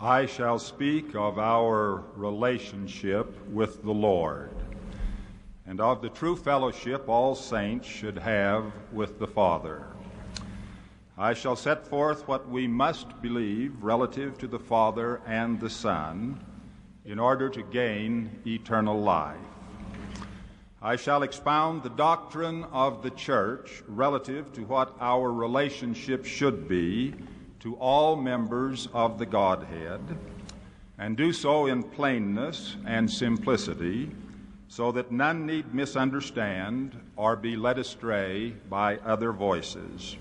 I shall speak of our relationship with the Lord and of the true fellowship all saints should have with the Father. I shall set forth what we must believe relative to the Father and the Son in order to gain eternal life. I shall expound the doctrine of the church relative to what our relationship should be to all members of the Godhead, and do so in plainness and simplicity, so that none need misunderstand or be led astray by other voices.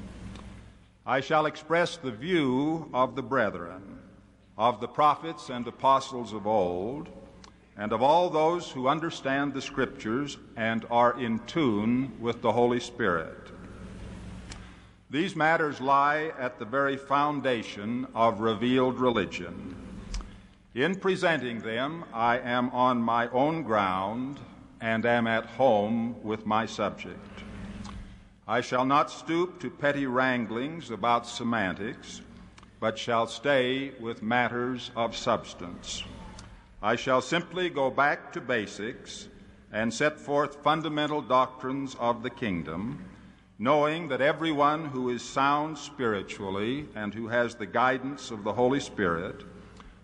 I shall express the view of the brethren, of the prophets and apostles of old, and of all those who understand the Scriptures and are in tune with the Holy Spirit. These matters lie at the very foundation of revealed religion. In presenting them, I am on my own ground and am at home with my subject. I shall not stoop to petty wranglings about semantics, but shall stay with matters of substance. I shall simply go back to basics and set forth fundamental doctrines of the kingdom, knowing that everyone who is sound spiritually and who has the guidance of the Holy Spirit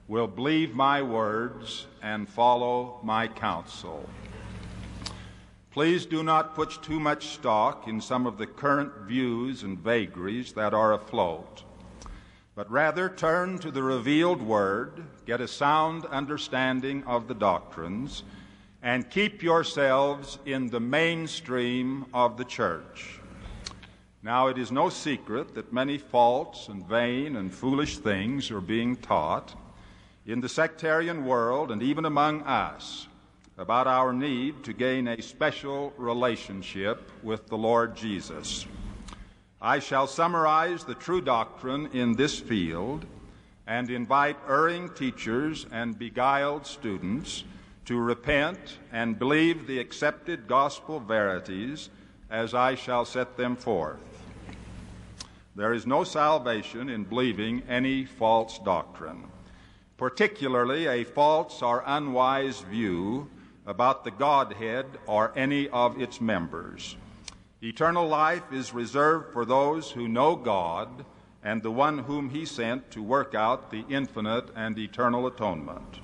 will believe my words and follow my counsel. Please do not put too much stock in some of the current views and vagaries that are afloat but rather turn to the revealed Word, get a sound understanding of the doctrines, and keep yourselves in the mainstream of the church. Now, it is no secret that many false and vain and foolish things are being taught in the sectarian world and even among us about our need to gain a special relationship with the Lord Jesus. I shall summarize the true doctrine in this field and invite erring teachers and beguiled students to repent and believe the accepted gospel verities as I shall set them forth. There is no salvation in believing any false doctrine, particularly a false or unwise view about the Godhead or any of its members. Eternal life is reserved for those who know God and the one whom He sent to work out the infinite and eternal atonement.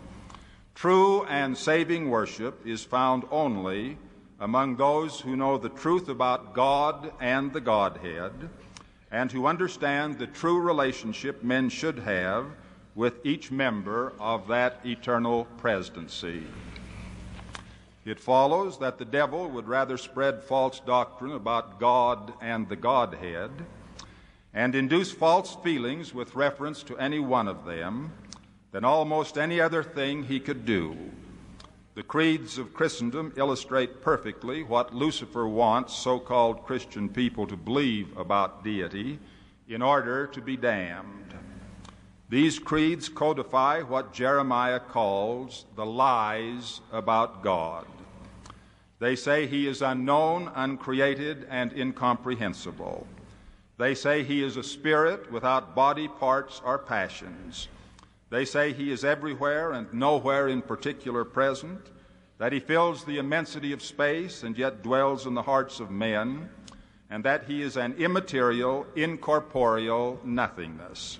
True and saving worship is found only among those who know the truth about God and the Godhead and who understand the true relationship men should have with each member of that eternal presidency. It follows that the devil would rather spread false doctrine about God and the Godhead and induce false feelings with reference to any one of them than almost any other thing he could do. The creeds of Christendom illustrate perfectly what Lucifer wants so called Christian people to believe about deity in order to be damned. These creeds codify what Jeremiah calls the lies about God. They say he is unknown, uncreated, and incomprehensible. They say he is a spirit without body parts or passions. They say he is everywhere and nowhere in particular present, that he fills the immensity of space and yet dwells in the hearts of men, and that he is an immaterial, incorporeal nothingness.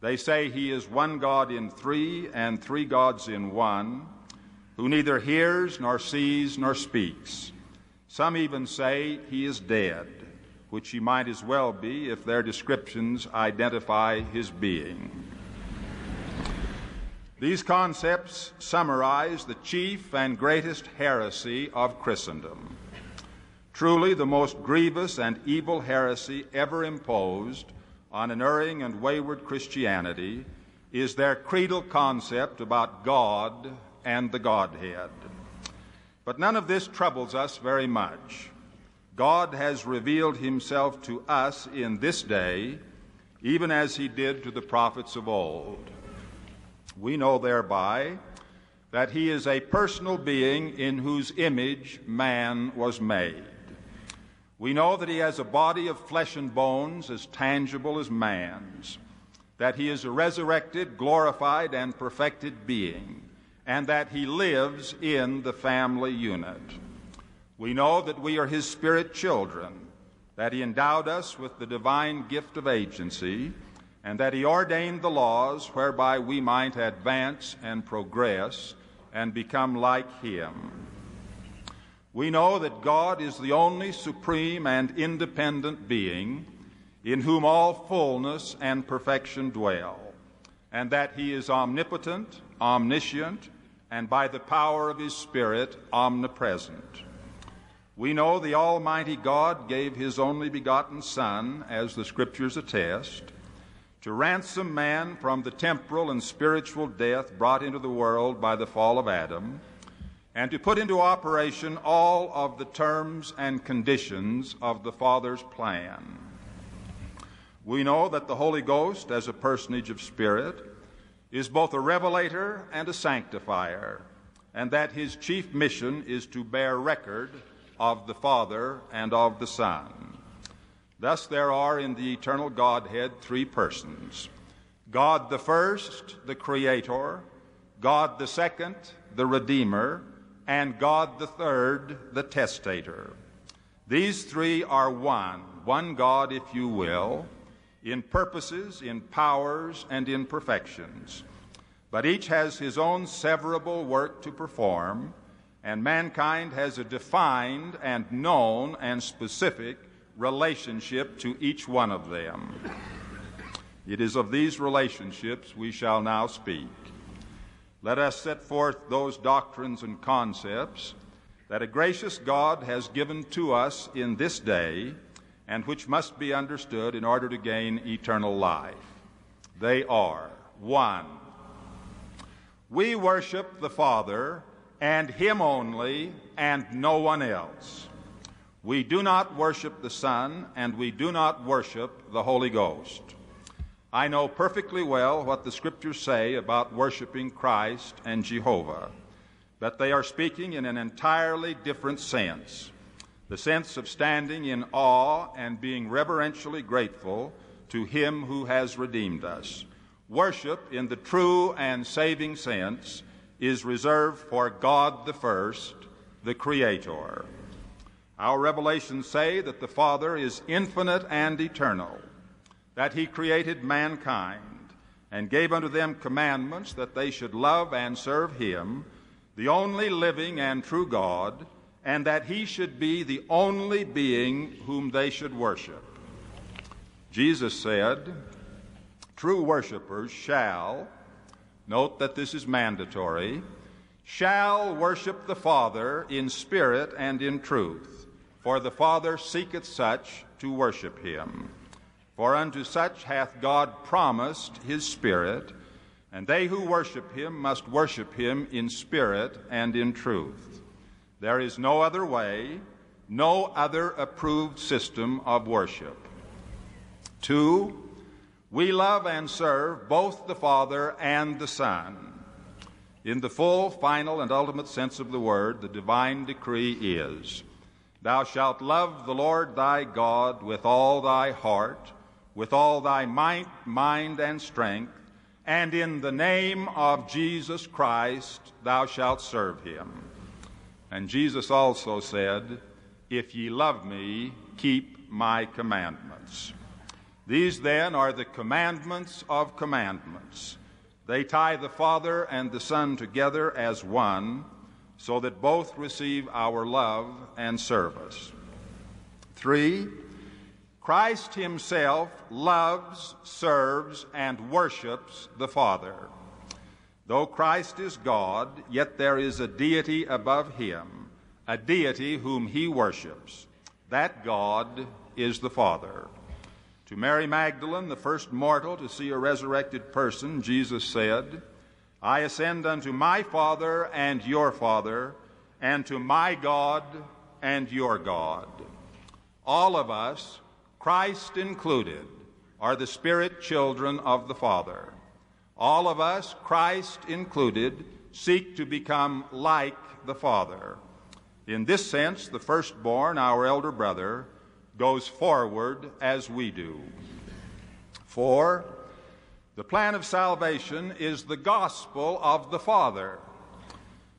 They say he is one God in three and three gods in one who neither hears nor sees nor speaks. Some even say he is dead, which he might as well be if their descriptions identify his being. These concepts summarize the chief and greatest heresy of Christendom. Truly, the most grievous and evil heresy ever imposed on an erring and wayward Christianity is their creedal concept about God and the Godhead. But none of this troubles us very much. God has revealed himself to us in this day, even as he did to the prophets of old. We know thereby that he is a personal being in whose image man was made. We know that he has a body of flesh and bones as tangible as man's, that he is a resurrected, glorified, and perfected being, and that he lives in the family unit. We know that we are his spirit children, that he endowed us with the divine gift of agency, and that he ordained the laws whereby we might advance and progress and become like him. We know that God is the only supreme and independent being in whom all fullness and perfection dwell, and that He is omnipotent, omniscient, and by the power of His Spirit, omnipresent. We know the Almighty God gave His only begotten Son, as the Scriptures attest, to ransom man from the temporal and spiritual death brought into the world by the fall of Adam and to put into operation all of the terms and conditions of the Father's plan. We know that the Holy Ghost, as a personage of spirit, is both a revelator and a sanctifier, and that his chief mission is to bear record of the Father and of the Son. Thus, there are in the eternal Godhead three persons God the first, the Creator, God the second, the Redeemer, and God the third, the testator. These three are one, one God, if you will, in purposes, in powers, and in perfections. But each has his own severable work to perform, and mankind has a defined and known and specific relationship to each one of them. It is of these relationships we shall now speak. Let us set forth those doctrines and concepts that a gracious God has given to us in this day and which must be understood in order to gain eternal life. They are one, we worship the Father and Him only and no one else. We do not worship the Son and we do not worship the Holy Ghost. I know perfectly well what the Scriptures say about worshiping Christ and Jehovah, but they are speaking in an entirely different sense the sense of standing in awe and being reverentially grateful to Him who has redeemed us. Worship, in the true and saving sense, is reserved for God the first, the Creator. Our revelations say that the Father is infinite and eternal that he created mankind and gave unto them commandments that they should love and serve him, the only living and true God, and that he should be the only being whom they should worship. Jesus said, True worshippers shall, note that this is mandatory, shall worship the Father in spirit and in truth, for the Father seeketh such to worship him. For unto such hath God promised his Spirit, and they who worship him must worship him in spirit and in truth. There is no other way, no other approved system of worship. Two, we love and serve both the Father and the Son. In the full, final, and ultimate sense of the word, the divine decree is Thou shalt love the Lord thy God with all thy heart with all thy might, mind, and strength, and in the name of Jesus Christ thou shalt serve him. And Jesus also said, If ye love me, keep my commandments. These then are the commandments of commandments. They tie the Father and the Son together as one, so that both receive our love and service. Three, Christ himself loves, serves, and worships the Father. Though Christ is God, yet there is a deity above him, a deity whom he worships. That God is the Father. To Mary Magdalene, the first mortal to see a resurrected person, Jesus said, I ascend unto my Father and your Father, and to my God and your God. All of us, Christ included, are the Spirit children of the Father. All of us, Christ included, seek to become like the Father. In this sense, the firstborn, our elder brother, goes forward as we do. For the plan of salvation is the gospel of the Father.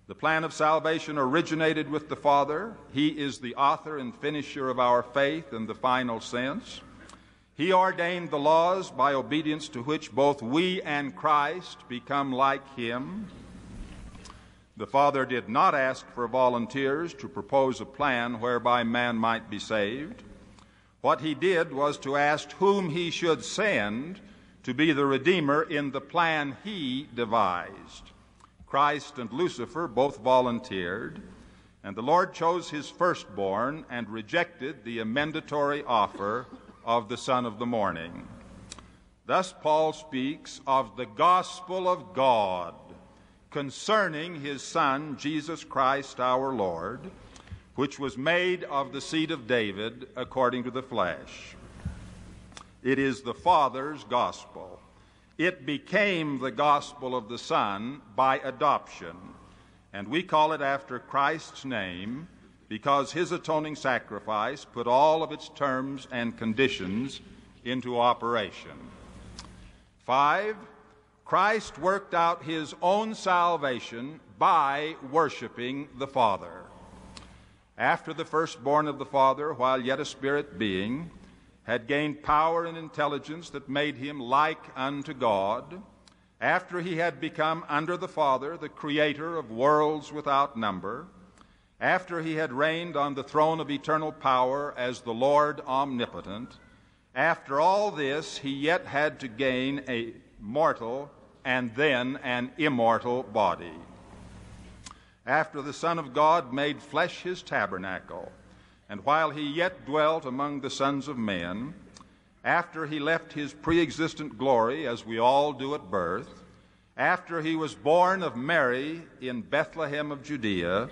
The plan of salvation originated with the Father. He is the author and finisher of our faith in the final sense. He ordained the laws by obedience to which both we and Christ become like Him. The Father did not ask for volunteers to propose a plan whereby man might be saved. What He did was to ask whom He should send to be the Redeemer in the plan he devised. Christ and Lucifer both volunteered, and the Lord chose his firstborn and rejected the amendatory offer of the Son of the Morning. Thus, Paul speaks of the gospel of God concerning his Son, Jesus Christ our Lord, which was made of the seed of David according to the flesh. It is the Father's gospel. It became the gospel of the Son by adoption, and we call it after Christ's name because his atoning sacrifice put all of its terms and conditions into operation. Five, Christ worked out his own salvation by worshiping the Father. After the firstborn of the Father, while yet a spirit being, had gained power and intelligence that made him like unto God, after he had become under the Father the creator of worlds without number, after he had reigned on the throne of eternal power as the Lord omnipotent, after all this he yet had to gain a mortal and then an immortal body. After the Son of God made flesh his tabernacle, and while he yet dwelt among the sons of men, after he left his pre existent glory, as we all do at birth, after he was born of Mary in Bethlehem of Judea,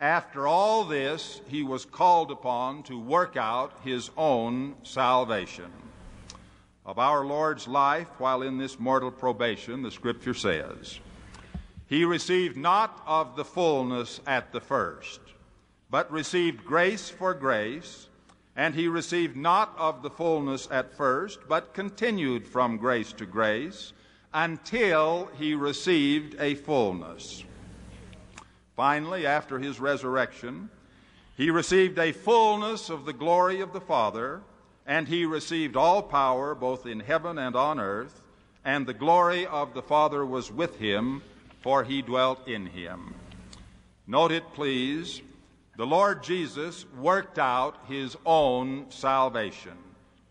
after all this, he was called upon to work out his own salvation. Of our Lord's life while in this mortal probation, the Scripture says, He received not of the fullness at the first but received grace for grace, and he received not of the fullness at first, but continued from grace to grace until he received a fullness. Finally, after his resurrection, he received a fullness of the glory of the Father, and he received all power both in heaven and on earth, and the glory of the Father was with him, for he dwelt in him. Note it, please, the Lord Jesus worked out his own salvation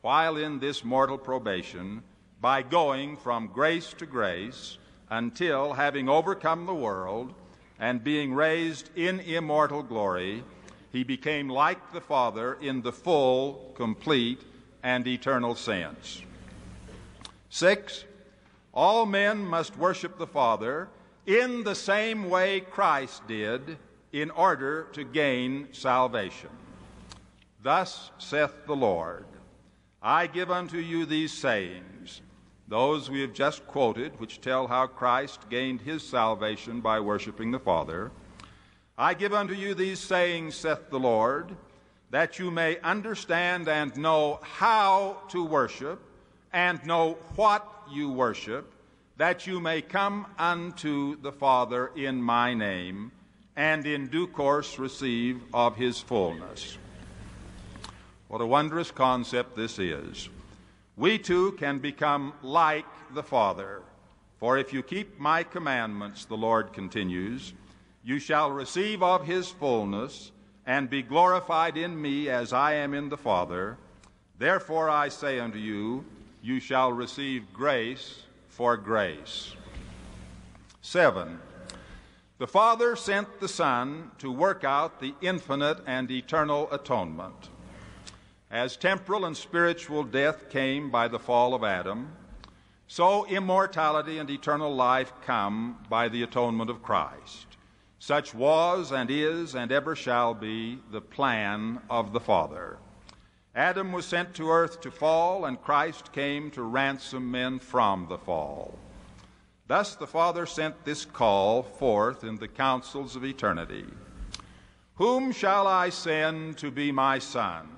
while in this mortal probation by going from grace to grace until, having overcome the world and being raised in immortal glory, he became like the Father in the full, complete, and eternal sense. Six, all men must worship the Father in the same way Christ did in order to gain salvation. Thus saith the Lord I give unto you these sayings, those we have just quoted, which tell how Christ gained his salvation by worshiping the Father. I give unto you these sayings, saith the Lord, that you may understand and know how to worship, and know what you worship, that you may come unto the Father in my name and in due course receive of his fullness. What a wondrous concept this is. We too can become like the Father. For if you keep my commandments, the Lord continues, you shall receive of his fullness and be glorified in me as I am in the Father. Therefore I say unto you, you shall receive grace for grace. 7. The Father sent the Son to work out the infinite and eternal atonement. As temporal and spiritual death came by the fall of Adam, So immortality and eternal life come by the atonement of Christ. Such was and is and ever shall be the plan of the Father. Adam was sent to earth to fall, and Christ came to ransom men from the fall. Thus the Father sent this call forth in the councils of eternity Whom shall I send to be my Son?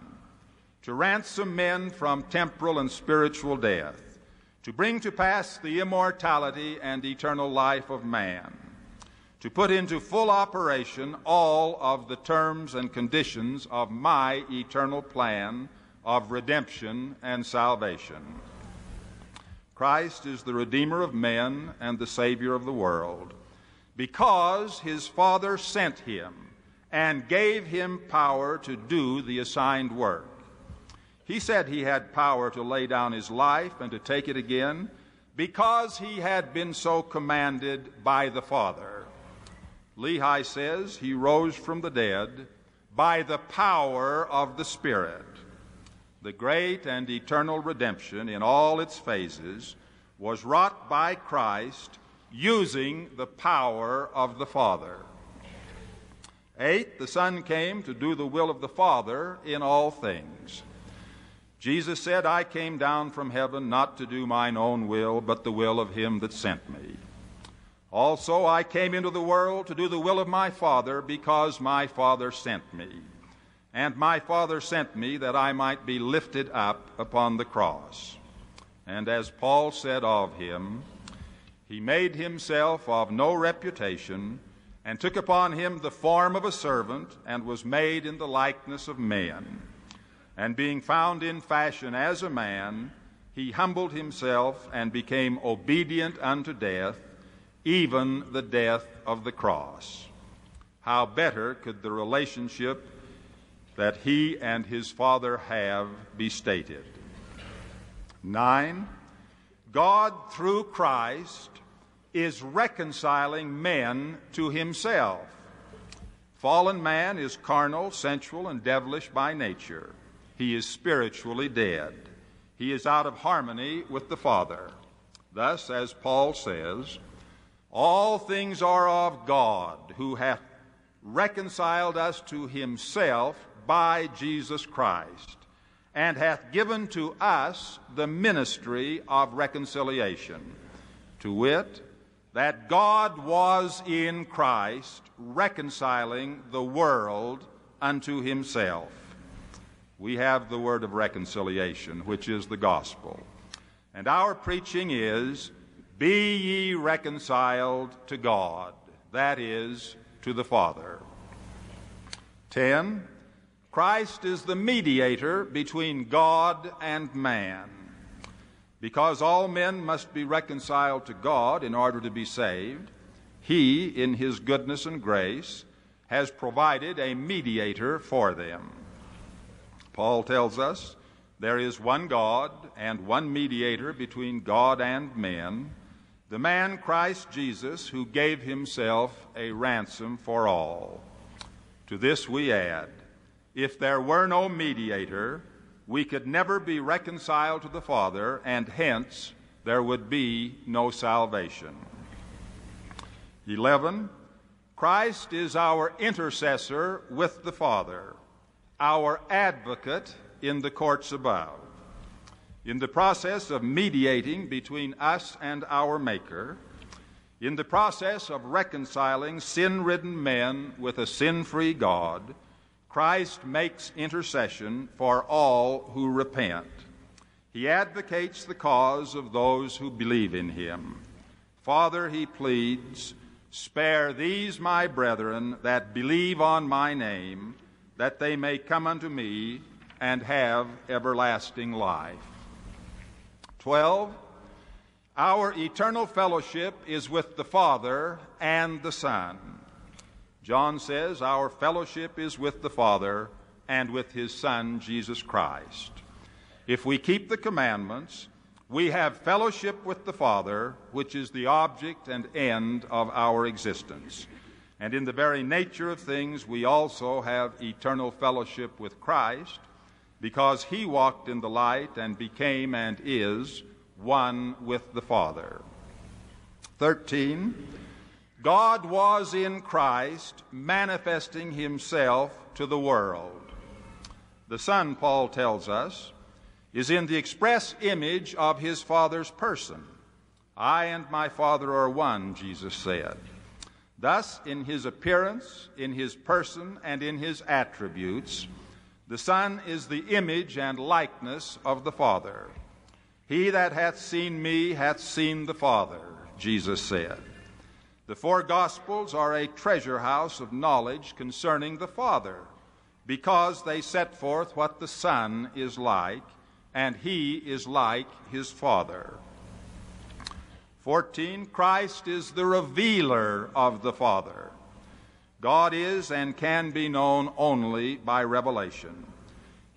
To ransom men from temporal and spiritual death, to bring to pass the immortality and eternal life of man to put into full operation all of the terms and conditions of my eternal plan of redemption and salvation. Christ is the Redeemer of men and the Savior of the world because his Father sent him and gave him power to do the assigned work. He said he had power to lay down his life and to take it again because he had been so commanded by the Father. Lehi says he rose from the dead by the power of the Spirit. The great and eternal redemption in all its phases was wrought by Christ using the power of the Father. Eight, the Son came to do the will of the Father in all things. Jesus said, I came down from heaven not to do mine own will, but the will of him that sent me. Also, I came into the world to do the will of my Father because my Father sent me. And my Father sent me that I might be lifted up upon the cross. And as Paul said of him, he made himself of no reputation, and took upon him the form of a servant, and was made in the likeness of men. And being found in fashion as a man, he humbled himself and became obedient unto death even the death of the cross. How better could the relationship that he and his Father have be stated? Nine, God through Christ is reconciling men to himself. Fallen man is carnal, sensual, and devilish by nature. He is spiritually dead. He is out of harmony with the Father. Thus, as Paul says, all things are of God, who hath reconciled us to himself by Jesus Christ, and hath given to us the ministry of reconciliation, to wit, that God was in Christ reconciling the world unto himself. We have the word of reconciliation, which is the gospel. And our preaching is be ye reconciled to God, that is, to the Father. 10. Christ is the mediator between God and man. Because all men must be reconciled to God in order to be saved, He, in His goodness and grace, has provided a mediator for them. Paul tells us there is one God and one mediator between God and men the man Christ Jesus, who gave himself a ransom for all. To this we add if there were no mediator, we could never be reconciled to the Father, and hence there would be no salvation. 11. Christ is our intercessor with the Father, our advocate in the courts above. In the process of mediating between us and our Maker, in the process of reconciling sin ridden men with a sin free God, Christ makes intercession for all who repent. He advocates the cause of those who believe in him. Father, he pleads, spare these my brethren that believe on my name, that they may come unto me and have everlasting life. 12. Our eternal fellowship is with the Father and the Son. John says our fellowship is with the Father and with his Son, Jesus Christ. If we keep the commandments, we have fellowship with the Father, which is the object and end of our existence. And in the very nature of things, we also have eternal fellowship with Christ, because he walked in the light and became and is one with the Father. 13. God was in Christ manifesting himself to the world. The Son, Paul tells us, is in the express image of his Father's person. I and my Father are one, Jesus said. Thus, in his appearance, in his person, and in his attributes, the Son is the image and likeness of the Father. He that hath seen me hath seen the Father, Jesus said. The four Gospels are a treasure house of knowledge concerning the Father, because they set forth what the Son is like, and he is like his Father. 14. Christ is the revealer of the Father. God is and can be known only by revelation.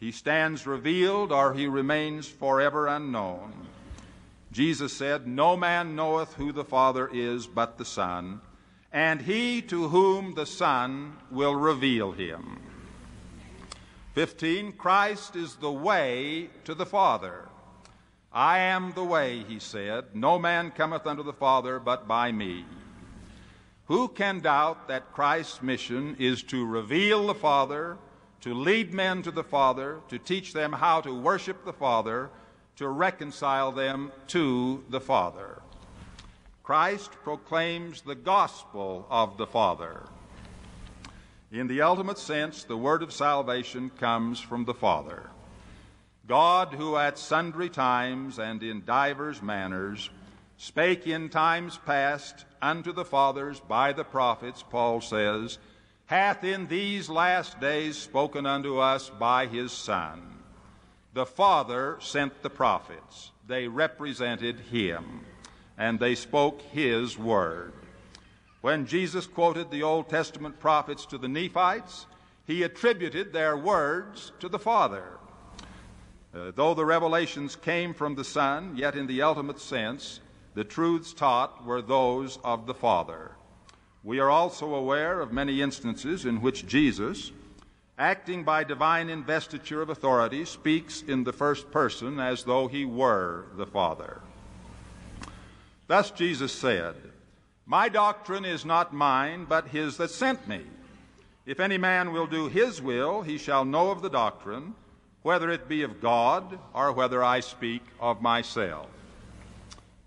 He stands revealed or he remains forever unknown. Jesus said, No man knoweth who the Father is but the Son, and he to whom the Son will reveal him. 15. Christ is the way to the Father. I am the way, he said. No man cometh unto the Father but by me. Who can doubt that Christ's mission is to reveal the Father, to lead men to the Father, to teach them how to worship the Father, to reconcile them to the Father. Christ proclaims the gospel of the Father. In the ultimate sense, the word of salvation comes from the Father. God, who at sundry times and in divers manners spake in times past unto the fathers by the prophets, Paul says, hath in these last days spoken unto us by his Son the Father sent the prophets. They represented him, and they spoke his word. When Jesus quoted the Old Testament prophets to the Nephites, he attributed their words to the Father. Uh, though the revelations came from the Son, yet in the ultimate sense, the truths taught were those of the Father. We are also aware of many instances in which Jesus, acting by divine investiture of authority, speaks in the first person as though he were the Father. Thus Jesus said, My doctrine is not mine, but his that sent me. If any man will do his will, he shall know of the doctrine, whether it be of God or whether I speak of myself.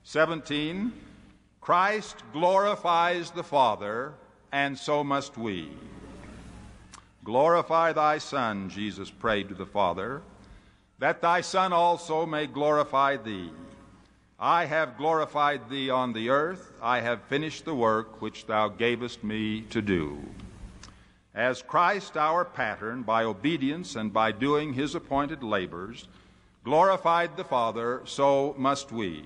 17. Christ glorifies the Father, and so must we. Glorify thy Son, Jesus prayed to the Father, that thy Son also may glorify thee. I have glorified thee on the earth. I have finished the work which thou gavest me to do. As Christ, our pattern, by obedience and by doing his appointed labors, glorified the Father, so must we.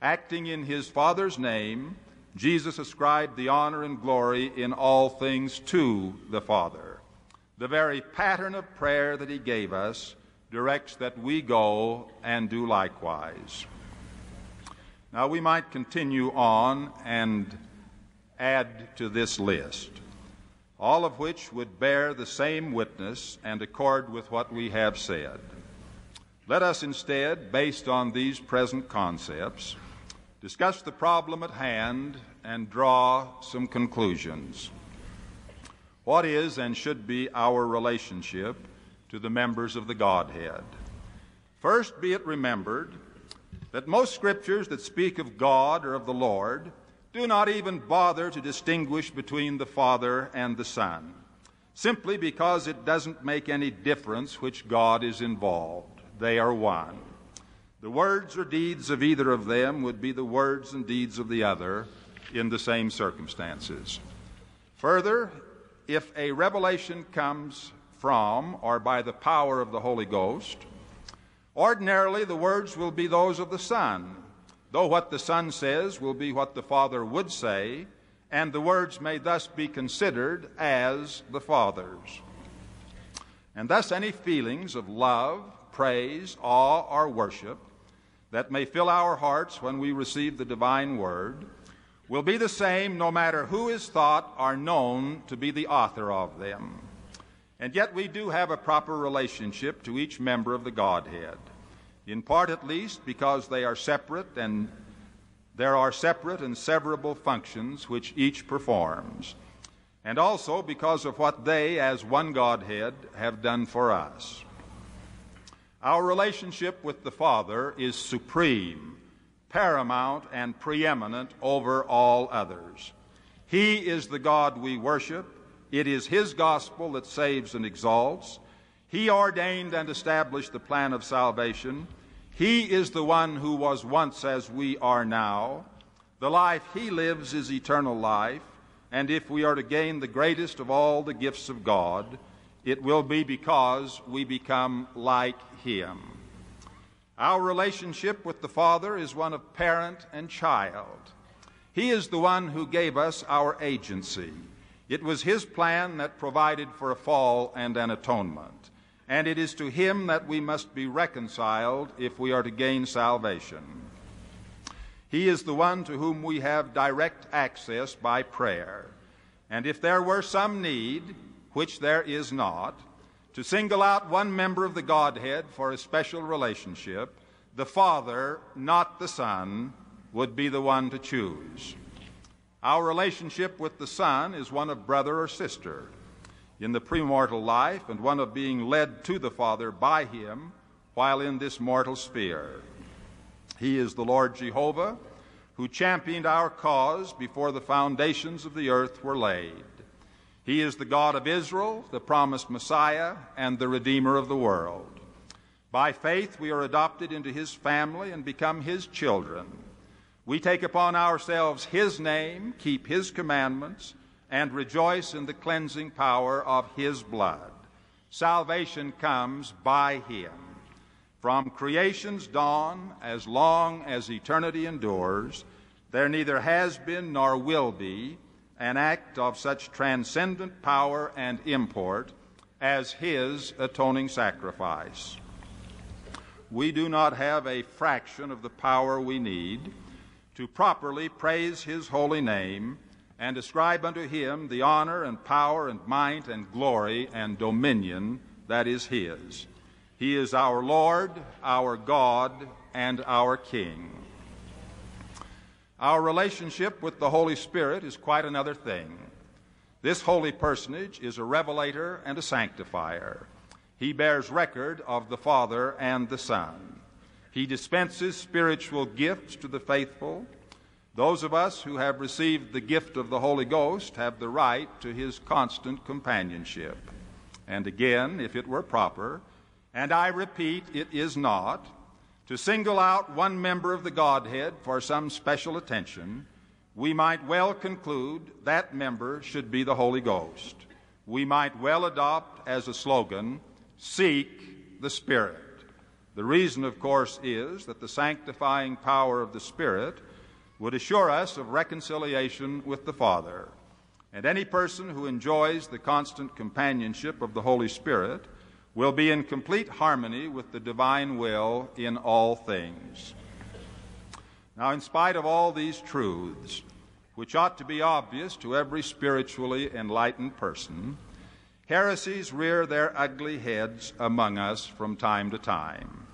Acting in his Father's name, Jesus ascribed the honor and glory in all things to the Father. The very pattern of prayer that he gave us directs that we go and do likewise. Now, we might continue on and add to this list, all of which would bear the same witness and accord with what we have said. Let us instead, based on these present concepts, discuss the problem at hand and draw some conclusions. What is and should be our relationship to the members of the Godhead? First, be it remembered that most scriptures that speak of God or of the Lord do not even bother to distinguish between the Father and the Son, simply because it doesn't make any difference which God is involved. They are one. The words or deeds of either of them would be the words and deeds of the other in the same circumstances. Further, if a revelation comes from or by the power of the Holy Ghost, ordinarily the words will be those of the Son, though what the Son says will be what the Father would say, and the words may thus be considered as the Father's. And thus, any feelings of love, praise, awe, or worship that may fill our hearts when we receive the divine word will be the same no matter who is thought or known to be the author of them. And yet we do have a proper relationship to each member of the Godhead. in part at least because they are separate and there are separate and severable functions which each performs, and also because of what they, as one Godhead, have done for us. Our relationship with the Father is supreme, paramount, and preeminent over all others. He is the God we worship. It is His gospel that saves and exalts. He ordained and established the plan of salvation. He is the one who was once as we are now. The life He lives is eternal life, and if we are to gain the greatest of all the gifts of God, it will be because we become like Him. Our relationship with the Father is one of parent and child. He is the one who gave us our agency. It was His plan that provided for a fall and an atonement. And it is to Him that we must be reconciled if we are to gain salvation. He is the one to whom we have direct access by prayer. And if there were some need, which there is not, to single out one member of the Godhead for a special relationship, the Father, not the Son, would be the one to choose. Our relationship with the Son is one of brother or sister in the premortal life and one of being led to the Father by Him while in this mortal sphere. He is the Lord Jehovah who championed our cause before the foundations of the earth were laid. He is the God of Israel, the promised Messiah, and the Redeemer of the world. By faith, we are adopted into His family and become His children. We take upon ourselves His name, keep His commandments, and rejoice in the cleansing power of His blood. Salvation comes by Him. From creation's dawn, as long as eternity endures, there neither has been nor will be an act of such transcendent power and import as His atoning sacrifice. We do not have a fraction of the power we need to properly praise his holy name and ascribe unto him the honor and power and might and glory and dominion that is his. He is our Lord, our God, and our King. Our relationship with the Holy Spirit is quite another thing. This holy personage is a revelator and a sanctifier. He bears record of the Father and the Son. He dispenses spiritual gifts to the faithful. Those of us who have received the gift of the Holy Ghost have the right to his constant companionship. And again, if it were proper, and I repeat, it is not, to single out one member of the Godhead for some special attention, we might well conclude that member should be the Holy Ghost. We might well adopt as a slogan, Seek the Spirit. The reason, of course, is that the sanctifying power of the Spirit would assure us of reconciliation with the Father. And any person who enjoys the constant companionship of the Holy Spirit will be in complete harmony with the divine will in all things. Now, in spite of all these truths, which ought to be obvious to every spiritually enlightened person, heresies rear their ugly heads among us from time to time.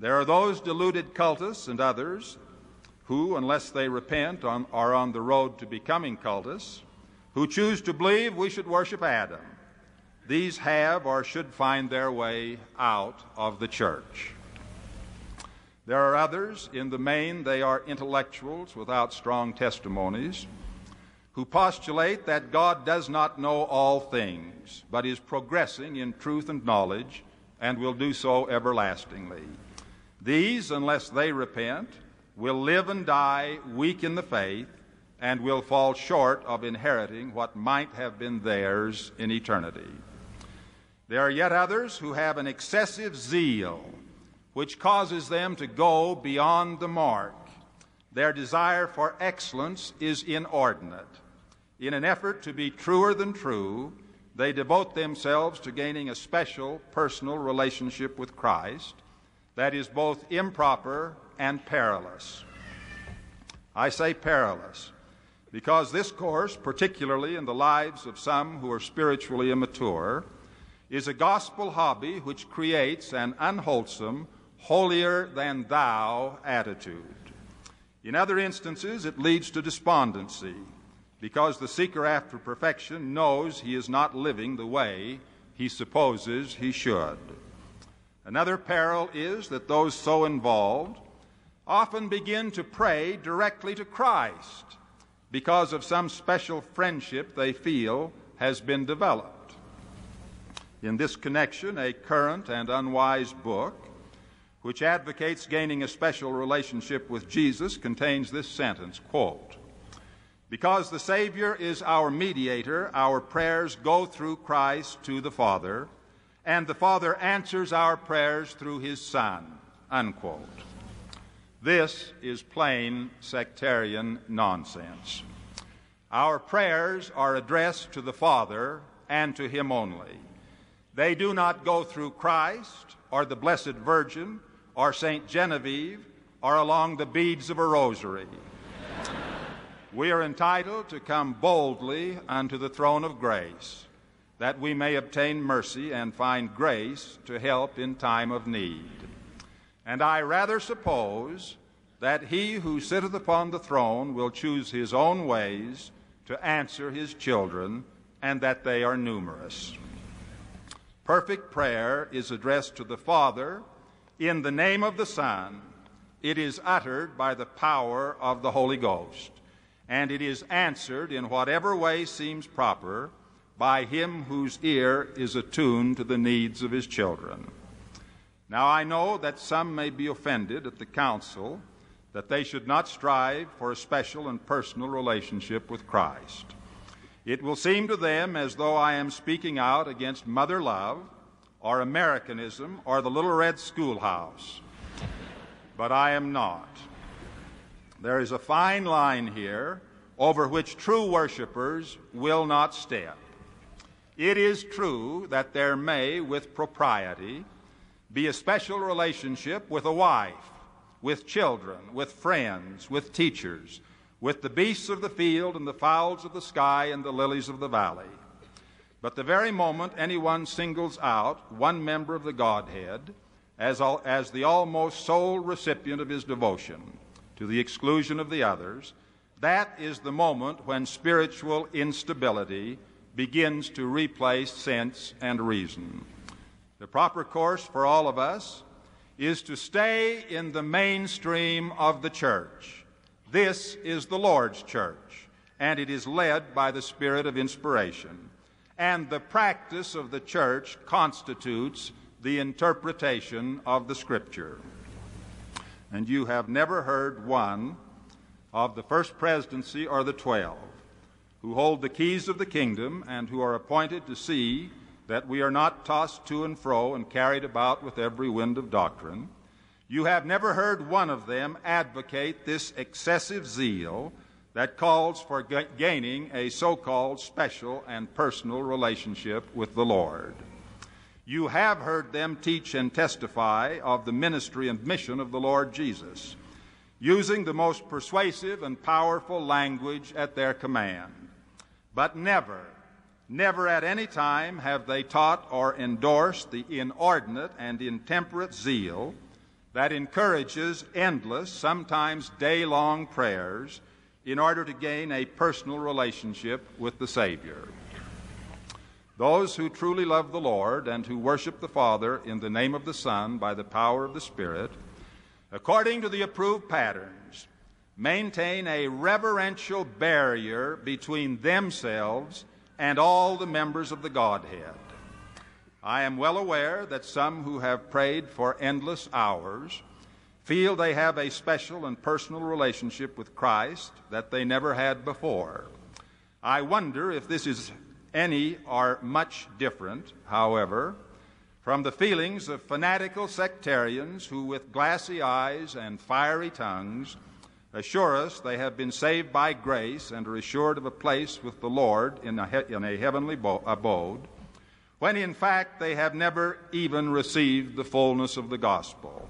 There are those deluded cultists and others who, unless they repent, on, are on the road to becoming cultists, who choose to believe we should worship Adam. These have or should find their way out of the church. There are others, in the main, they are intellectuals without strong testimonies, who postulate that God does not know all things, but is progressing in truth and knowledge, and will do so everlastingly. These, unless they repent, will live and die weak in the faith and will fall short of inheriting what might have been theirs in eternity. There are yet others who have an excessive zeal which causes them to go beyond the mark. Their desire for excellence is inordinate. In an effort to be truer than true, they devote themselves to gaining a special personal relationship with Christ that is both improper and perilous. I say perilous because this course, particularly in the lives of some who are spiritually immature, is a gospel hobby which creates an unwholesome, holier than thou attitude. In other instances, it leads to despondency because the seeker after perfection knows he is not living the way he supposes he should. Another peril is that those so involved often begin to pray directly to Christ because of some special friendship they feel has been developed. In this connection, a current and unwise book, which advocates gaining a special relationship with Jesus, contains this sentence quote, Because the Savior is our mediator, our prayers go through Christ to the Father, and the Father answers our prayers through his Son. Unquote. This is plain sectarian nonsense. Our prayers are addressed to the Father and to Him only. They do not go through Christ or the Blessed Virgin or St. Genevieve or along the beads of a rosary. We are entitled to come boldly unto the throne of grace, that we may obtain mercy and find grace to help in time of need. And I rather suppose that he who sitteth upon the throne will choose his own ways to answer his children, and that they are numerous. Perfect prayer is addressed to the Father in the name of the Son. It is uttered by the power of the Holy Ghost, and it is answered in whatever way seems proper by him whose ear is attuned to the needs of his children. Now I know that some may be offended at the counsel that they should not strive for a special and personal relationship with Christ. It will seem to them as though I am speaking out against mother love or Americanism or the little red schoolhouse. But I am not. There is a fine line here over which true worshipers will not step. It is true that there may, with propriety, be a special relationship with a wife, with children, with friends, with teachers, with the beasts of the field and the fowls of the sky and the lilies of the valley. But the very moment anyone singles out one member of the Godhead as, al- as the almost sole recipient of his devotion, to the exclusion of the others, that is the moment when spiritual instability begins to replace sense and reason. The proper course for all of us is to stay in the mainstream of the church. This is the Lord's church, and it is led by the Spirit of inspiration. And the practice of the church constitutes the interpretation of the Scripture. And you have never heard one of the first presidency or the twelve who hold the keys of the kingdom and who are appointed to see that we are not tossed to and fro and carried about with every wind of doctrine. You have never heard one of them advocate this excessive zeal that calls for ga- gaining a so called special and personal relationship with the Lord. You have heard them teach and testify of the ministry and mission of the Lord Jesus, using the most persuasive and powerful language at their command. But never, never at any time have they taught or endorsed the inordinate and intemperate zeal that encourages endless, sometimes day long prayers in order to gain a personal relationship with the Savior. Those who truly love the Lord and who worship the Father in the name of the Son by the power of the Spirit, according to the approved patterns, maintain a reverential barrier between themselves and all the members of the Godhead. I am well aware that some who have prayed for endless hours feel they have a special and personal relationship with Christ that they never had before. I wonder if this is any or much different, however, from the feelings of fanatical sectarians who, with glassy eyes and fiery tongues, assure us they have been saved by grace and are assured of a place with the Lord in a, he- in a heavenly bo- abode, when in fact they have never even received the fullness of the gospel.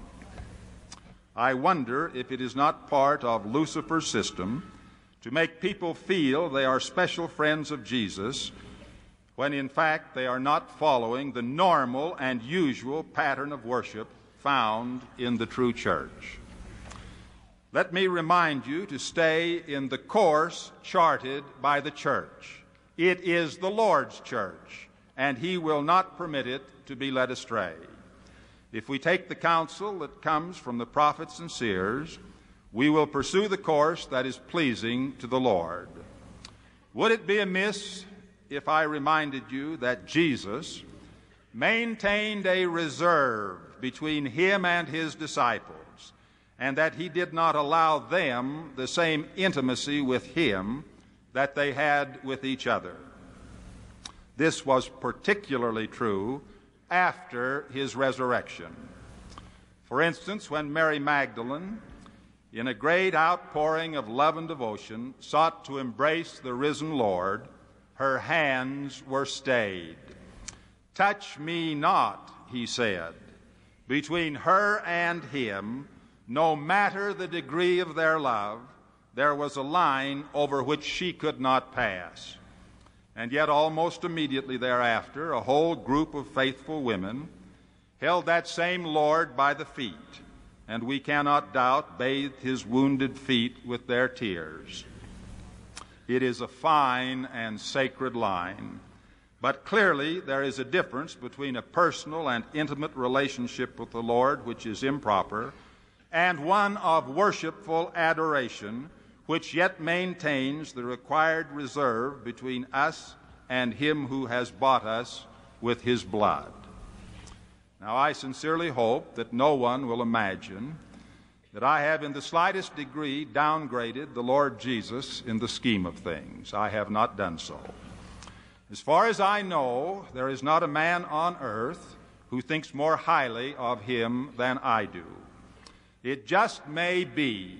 I wonder if it is not part of Lucifer's system to make people feel they are special friends of Jesus when in fact they are not following the normal and usual pattern of worship found in the true church. Let me remind you to stay in the course charted by the church. It is the Lord's church, and He will not permit it to be led astray. If we take the counsel that comes from the prophets and seers, we will pursue the course that is pleasing to the Lord. Would it be amiss if I reminded you that Jesus maintained a reserve between him and his disciples? and that he did not allow them the same intimacy with him that they had with each other. This was particularly true after his resurrection. For instance, when Mary Magdalene, in a great outpouring of love and devotion, sought to embrace the risen Lord, her hands were stayed. Touch me not, he said. Between her and him, no matter the degree of their love, there was a line over which she could not pass. And yet, almost immediately thereafter, a whole group of faithful women held that same Lord by the feet, and we cannot doubt bathed his wounded feet with their tears. It is a fine and sacred line. But clearly, there is a difference between a personal and intimate relationship with the Lord, which is improper, and one of worshipful adoration, which yet maintains the required reserve between us and Him who has bought us with His blood. Now, I sincerely hope that no one will imagine that I have in the slightest degree downgraded the Lord Jesus in the scheme of things. I have not done so. As far as I know, there is not a man on earth who thinks more highly of him than I do. It just may be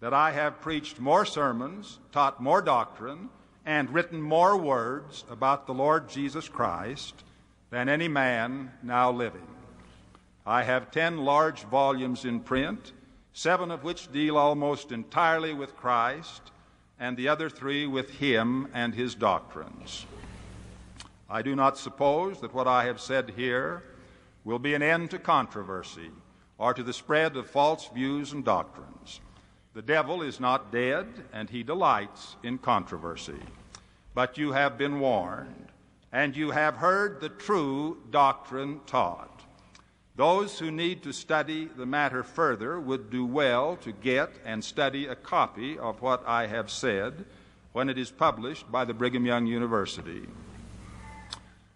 that I have preached more sermons, taught more doctrine, and written more words about the Lord Jesus Christ than any man now living. I have ten large volumes in print, seven of which deal almost entirely with Christ, and the other three with Him and His doctrines. I do not suppose that what I have said here will be an end to controversy or to the spread of false views and doctrines. The devil is not dead, and he delights in controversy. But you have been warned, and you have heard the true doctrine taught. Those who need to study the matter further would do well to get and study a copy of what I have said when it is published by the Brigham Young University.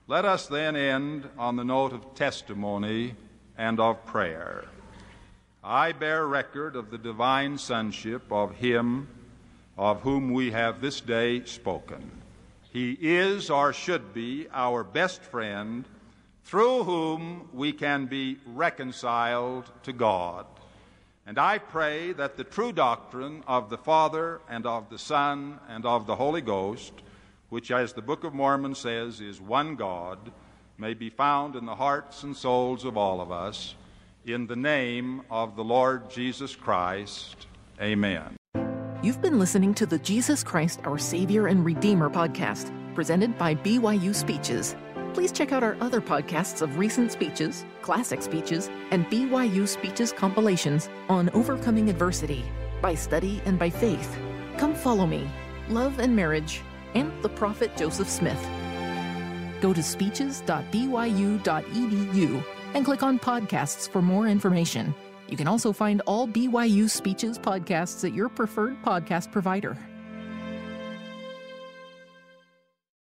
Let us then end on the note of testimony and of prayer. I bear record of the divine sonship of Him of whom we have this day spoken. He is or should be our best friend through whom we can be reconciled to God. And I pray that the true doctrine of the Father and of the Son and of the Holy Ghost, which, as the Book of Mormon says, is one God, may be found in the hearts and souls of all of us in the name of the Lord Jesus Christ, amen. You've been listening to the Jesus Christ, Our Savior and Redeemer podcast, presented by BYU Speeches. Please check out our other podcasts of recent speeches, classic speeches, and BYU Speeches compilations on overcoming adversity by study and by faith. Come follow me, love and marriage, and the prophet Joseph Smith. Go to speeches.byu.edu and click on podcasts for more information. You can also find all BYU Speeches podcasts at your preferred podcast provider.